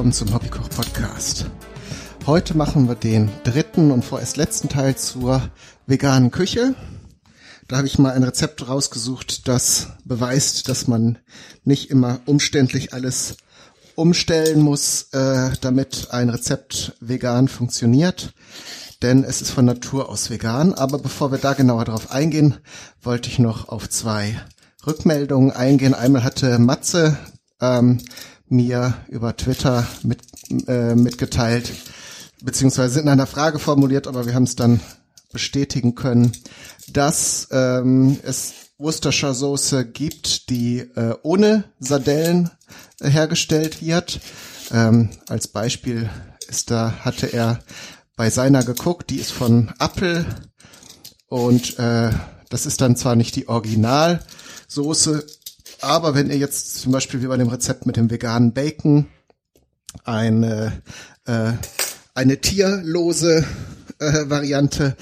Willkommen zum Hobbykoch Podcast. Heute machen wir den dritten und vorerst letzten Teil zur veganen Küche. Da habe ich mal ein Rezept rausgesucht, das beweist, dass man nicht immer umständlich alles umstellen muss, äh, damit ein Rezept vegan funktioniert. Denn es ist von Natur aus vegan. Aber bevor wir da genauer drauf eingehen, wollte ich noch auf zwei Rückmeldungen eingehen. Einmal hatte Matze ähm, mir über Twitter mit, äh, mitgeteilt, beziehungsweise in einer Frage formuliert, aber wir haben es dann bestätigen können, dass ähm, es Worcestershire Soße gibt, die äh, ohne Sardellen hergestellt wird. Ähm, als Beispiel ist da hatte er bei seiner geguckt, die ist von Apple und äh, das ist dann zwar nicht die Originalsoße, aber wenn ihr jetzt zum Beispiel wie bei dem Rezept mit dem veganen Bacon eine, äh, eine tierlose äh, Variante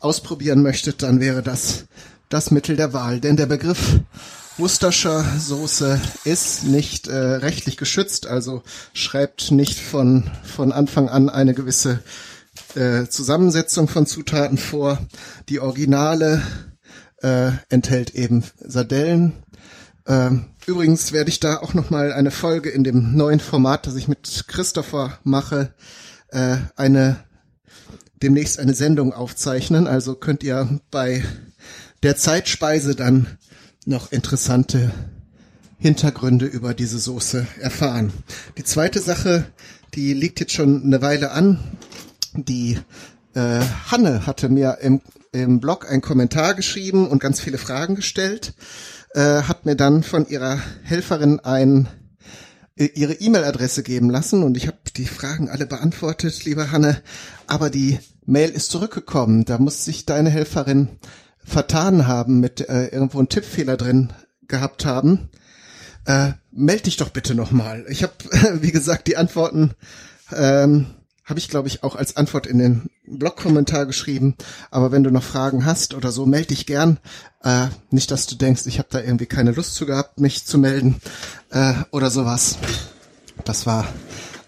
ausprobieren möchtet, dann wäre das das Mittel der Wahl. Denn der Begriff Worcestershire Soße ist nicht äh, rechtlich geschützt, also schreibt nicht von, von Anfang an eine gewisse äh, Zusammensetzung von Zutaten vor. Die Originale äh, enthält eben Sardellen, ähm, übrigens werde ich da auch noch mal eine Folge in dem neuen Format, das ich mit Christopher mache, äh, eine demnächst eine Sendung aufzeichnen. Also könnt ihr bei der Zeitspeise dann noch interessante Hintergründe über diese Soße erfahren. Die zweite Sache, die liegt jetzt schon eine Weile an. Die äh, Hanne hatte mir im, im Blog einen Kommentar geschrieben und ganz viele Fragen gestellt äh, hat mir dann von ihrer Helferin ein äh, ihre E-Mail-Adresse geben lassen und ich habe die Fragen alle beantwortet, liebe Hanne, aber die Mail ist zurückgekommen. Da muss sich deine Helferin vertan haben, mit äh, irgendwo einen Tippfehler drin gehabt haben. Äh, meld dich doch bitte nochmal. Ich habe, wie gesagt, die Antworten ähm, habe ich, glaube ich, auch als Antwort in den Blog-Kommentar geschrieben. Aber wenn du noch Fragen hast oder so, melde dich gern. Äh, nicht, dass du denkst, ich habe da irgendwie keine Lust zu gehabt, mich zu melden äh, oder sowas. Das war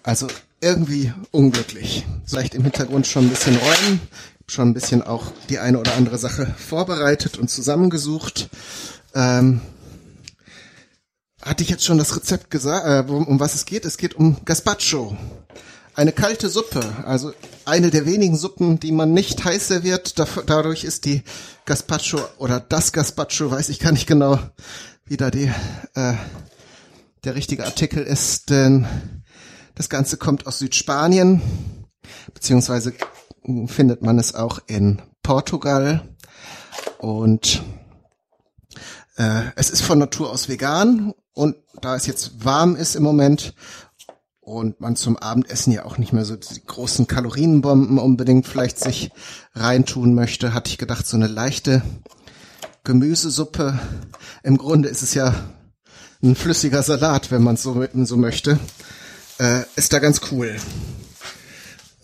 also irgendwie unglücklich. Vielleicht im Hintergrund schon ein bisschen räumen, schon ein bisschen auch die eine oder andere Sache vorbereitet und zusammengesucht. Ähm, hatte ich jetzt schon das Rezept gesagt, äh, um, um was es geht? Es geht um Gazpacho eine kalte Suppe, also eine der wenigen Suppen, die man nicht heiß serviert. Dadurch ist die Gazpacho oder das Gazpacho, weiß ich gar nicht genau, wie da die, äh, der richtige Artikel ist, denn das Ganze kommt aus Südspanien, beziehungsweise findet man es auch in Portugal und äh, es ist von Natur aus vegan und da es jetzt warm ist im Moment und man zum Abendessen ja auch nicht mehr so die großen Kalorienbomben unbedingt vielleicht sich reintun möchte, hatte ich gedacht, so eine leichte Gemüsesuppe. Im Grunde ist es ja ein flüssiger Salat, wenn man so, so möchte. Äh, ist da ganz cool.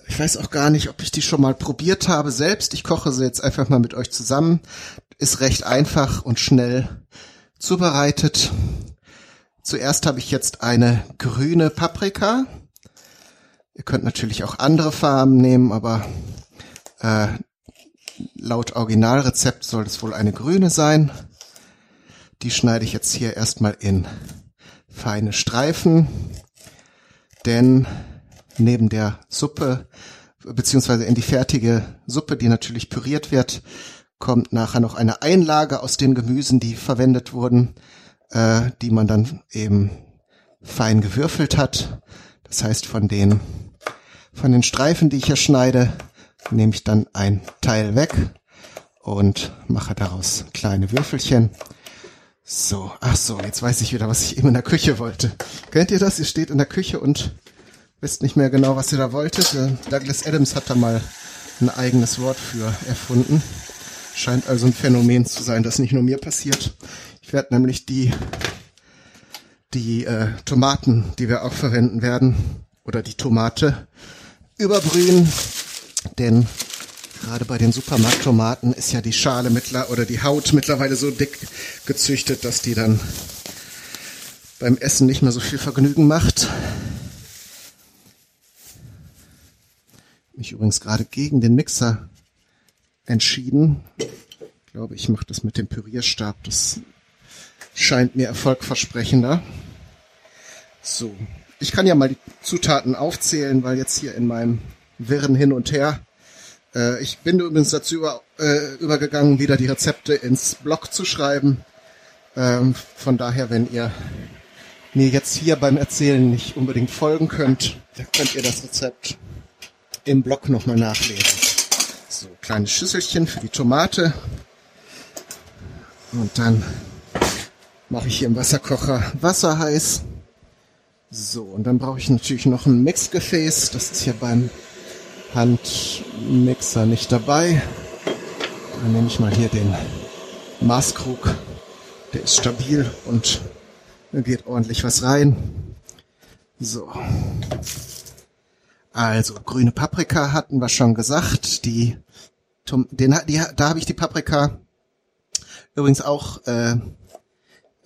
Ich weiß auch gar nicht, ob ich die schon mal probiert habe selbst. Ich koche sie jetzt einfach mal mit euch zusammen. Ist recht einfach und schnell zubereitet. Zuerst habe ich jetzt eine grüne Paprika. Ihr könnt natürlich auch andere Farben nehmen, aber äh, laut Originalrezept soll es wohl eine grüne sein. Die schneide ich jetzt hier erstmal in feine Streifen, denn neben der Suppe beziehungsweise in die fertige Suppe, die natürlich püriert wird, kommt nachher noch eine Einlage aus den Gemüsen, die verwendet wurden äh, die man dann eben fein gewürfelt hat. Das heißt, von den, von den Streifen, die ich hier schneide, nehme ich dann ein Teil weg und mache daraus kleine Würfelchen. So, ach so, jetzt weiß ich wieder, was ich eben in der Küche wollte. Kennt ihr das? Ihr steht in der Küche und wisst nicht mehr genau, was ihr da wolltet. Äh, Douglas Adams hat da mal ein eigenes Wort für erfunden. Scheint also ein Phänomen zu sein, das nicht nur mir passiert. Ich werde nämlich die, die äh, Tomaten, die wir auch verwenden werden, oder die Tomate überbrühen, denn gerade bei den Supermarkttomaten ist ja die Schale mittler oder die Haut mittlerweile so dick gezüchtet, dass die dann beim Essen nicht mehr so viel Vergnügen macht. Mich übrigens gerade gegen den Mixer entschieden. Ich glaube, ich mache das mit dem Pürierstab. Das scheint mir erfolgversprechender. So, ich kann ja mal die Zutaten aufzählen, weil jetzt hier in meinem Wirren hin und her. Äh, ich bin übrigens dazu über, äh, übergegangen, wieder die Rezepte ins Blog zu schreiben. Ähm, von daher, wenn ihr mir jetzt hier beim Erzählen nicht unbedingt folgen könnt, könnt ihr das Rezept im Blog nochmal nachlesen. So, kleine Schüsselchen für die Tomate. Und dann mache ich hier im Wasserkocher Wasser heiß. So, und dann brauche ich natürlich noch ein Mixgefäß. Das ist hier beim Handmixer nicht dabei. Dann nehme ich mal hier den Maßkrug. Der ist stabil und da geht ordentlich was rein. So. Also, grüne Paprika hatten wir schon gesagt. Die, den, die, da habe ich die Paprika übrigens auch äh,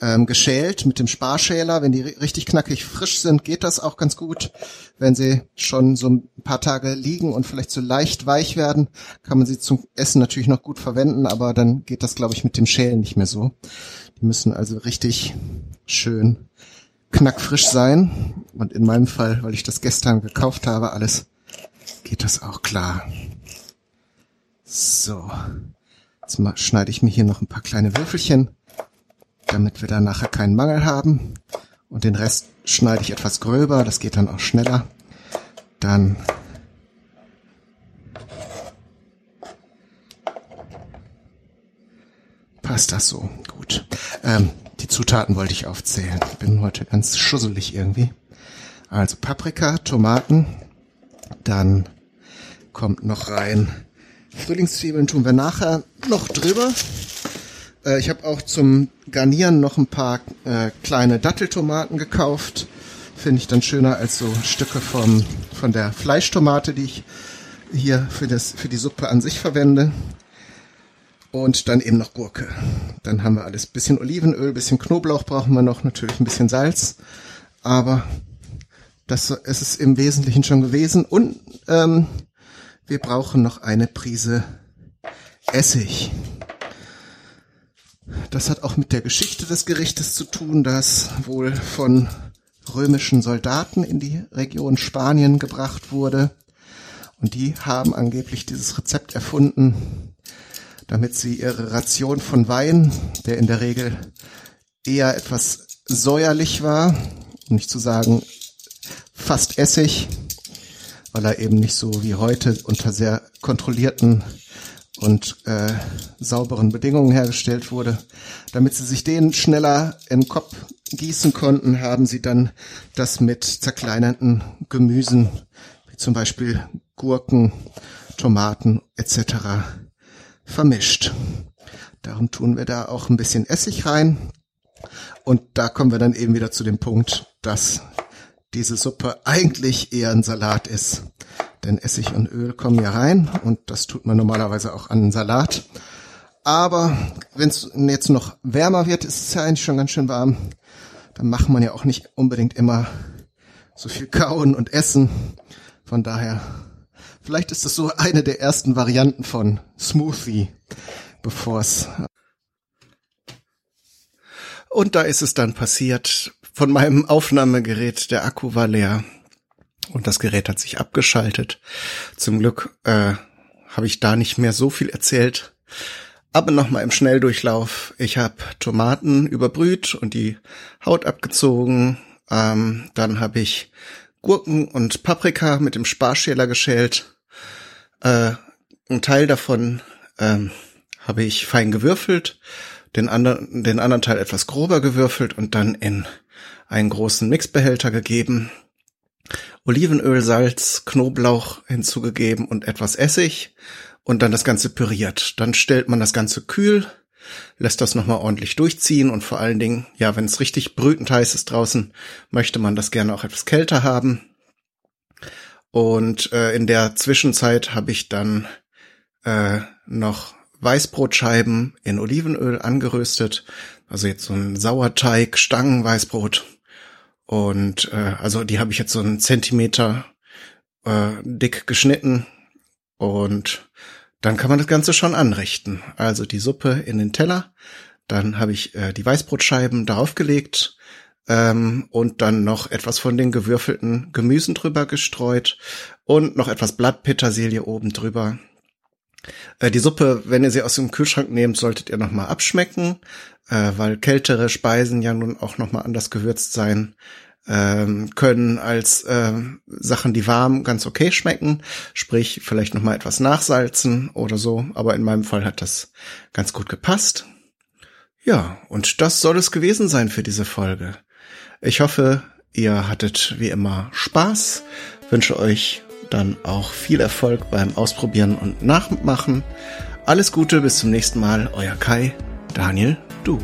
ähm, geschält mit dem Sparschäler. Wenn die richtig knackig frisch sind, geht das auch ganz gut. Wenn sie schon so ein paar Tage liegen und vielleicht so leicht weich werden, kann man sie zum Essen natürlich noch gut verwenden, aber dann geht das, glaube ich, mit dem Schälen nicht mehr so. Die müssen also richtig schön knackfrisch sein. Und in meinem Fall, weil ich das gestern gekauft habe, alles, geht das auch klar. So. Jetzt mal schneide ich mir hier noch ein paar kleine Würfelchen, damit wir da nachher keinen Mangel haben. Und den Rest schneide ich etwas gröber, das geht dann auch schneller. Dann passt das so gut. Ähm, die Zutaten wollte ich aufzählen. Ich bin heute ganz schusselig irgendwie. Also Paprika, Tomaten, dann kommt noch rein Frühlingszwiebeln tun wir nachher noch drüber. Äh, ich habe auch zum Garnieren noch ein paar äh, kleine Datteltomaten gekauft. Finde ich dann schöner als so Stücke vom, von der Fleischtomate, die ich hier für, das, für die Suppe an sich verwende. Und dann eben noch Gurke. Dann haben wir alles. Bisschen Olivenöl, bisschen Knoblauch brauchen wir noch, natürlich ein bisschen Salz. Aber das ist es im Wesentlichen schon gewesen. Und ähm, wir brauchen noch eine Prise Essig. Das hat auch mit der Geschichte des Gerichtes zu tun, das wohl von römischen Soldaten in die Region Spanien gebracht wurde. Und die haben angeblich dieses Rezept erfunden, damit sie ihre Ration von Wein, der in der Regel eher etwas säuerlich war, um nicht zu sagen fast Essig, weil er eben nicht so wie heute unter sehr kontrollierten und äh, sauberen Bedingungen hergestellt wurde. Damit sie sich den schneller im Kopf gießen konnten, haben sie dann das mit zerkleinerten Gemüsen, wie zum Beispiel Gurken, Tomaten etc vermischt. Darum tun wir da auch ein bisschen Essig rein. Und da kommen wir dann eben wieder zu dem Punkt, dass diese Suppe eigentlich eher ein Salat ist. Denn Essig und Öl kommen ja rein und das tut man normalerweise auch an einen Salat. Aber wenn es jetzt noch wärmer wird, ist es ja eigentlich schon ganz schön warm. Dann macht man ja auch nicht unbedingt immer so viel kauen und essen. Von daher Vielleicht ist das so eine der ersten Varianten von Smoothie, bevor es. Und da ist es dann passiert. Von meinem Aufnahmegerät, der Akku war leer. Und das Gerät hat sich abgeschaltet. Zum Glück äh, habe ich da nicht mehr so viel erzählt. Aber nochmal im Schnelldurchlauf. Ich habe Tomaten überbrüht und die Haut abgezogen. Ähm, dann habe ich Gurken und Paprika mit dem Sparschäler geschält. Äh, ein Teil davon ähm, habe ich fein gewürfelt, den anderen, den anderen Teil etwas grober gewürfelt und dann in einen großen Mixbehälter gegeben. Olivenöl, Salz, Knoblauch hinzugegeben und etwas Essig und dann das Ganze püriert. Dann stellt man das Ganze kühl, lässt das nochmal ordentlich durchziehen und vor allen Dingen, ja, wenn es richtig brütend heiß ist draußen, möchte man das gerne auch etwas kälter haben. Und äh, in der Zwischenzeit habe ich dann äh, noch Weißbrotscheiben in Olivenöl angeröstet. Also jetzt so ein Sauerteig, Stangenweißbrot. Und äh, also die habe ich jetzt so einen Zentimeter äh, dick geschnitten, Und dann kann man das Ganze schon anrichten. Also die Suppe in den Teller, dann habe ich äh, die Weißbrotscheiben darauf gelegt ähm, und dann noch etwas von den gewürfelten Gemüsen drüber gestreut und noch etwas Blattpetersilie oben drüber. Äh, die Suppe, wenn ihr sie aus dem Kühlschrank nehmt, solltet ihr nochmal abschmecken, äh, weil kältere Speisen ja nun auch nochmal anders gewürzt sein ähm, können als äh, Sachen, die warm ganz okay schmecken. Sprich, vielleicht noch mal etwas nachsalzen oder so. Aber in meinem Fall hat das ganz gut gepasst. Ja, und das soll es gewesen sein für diese Folge. Ich hoffe, ihr hattet wie immer Spaß. Wünsche euch dann auch viel Erfolg beim Ausprobieren und Nachmachen. Alles Gute, bis zum nächsten Mal. Euer Kai, Daniel, du.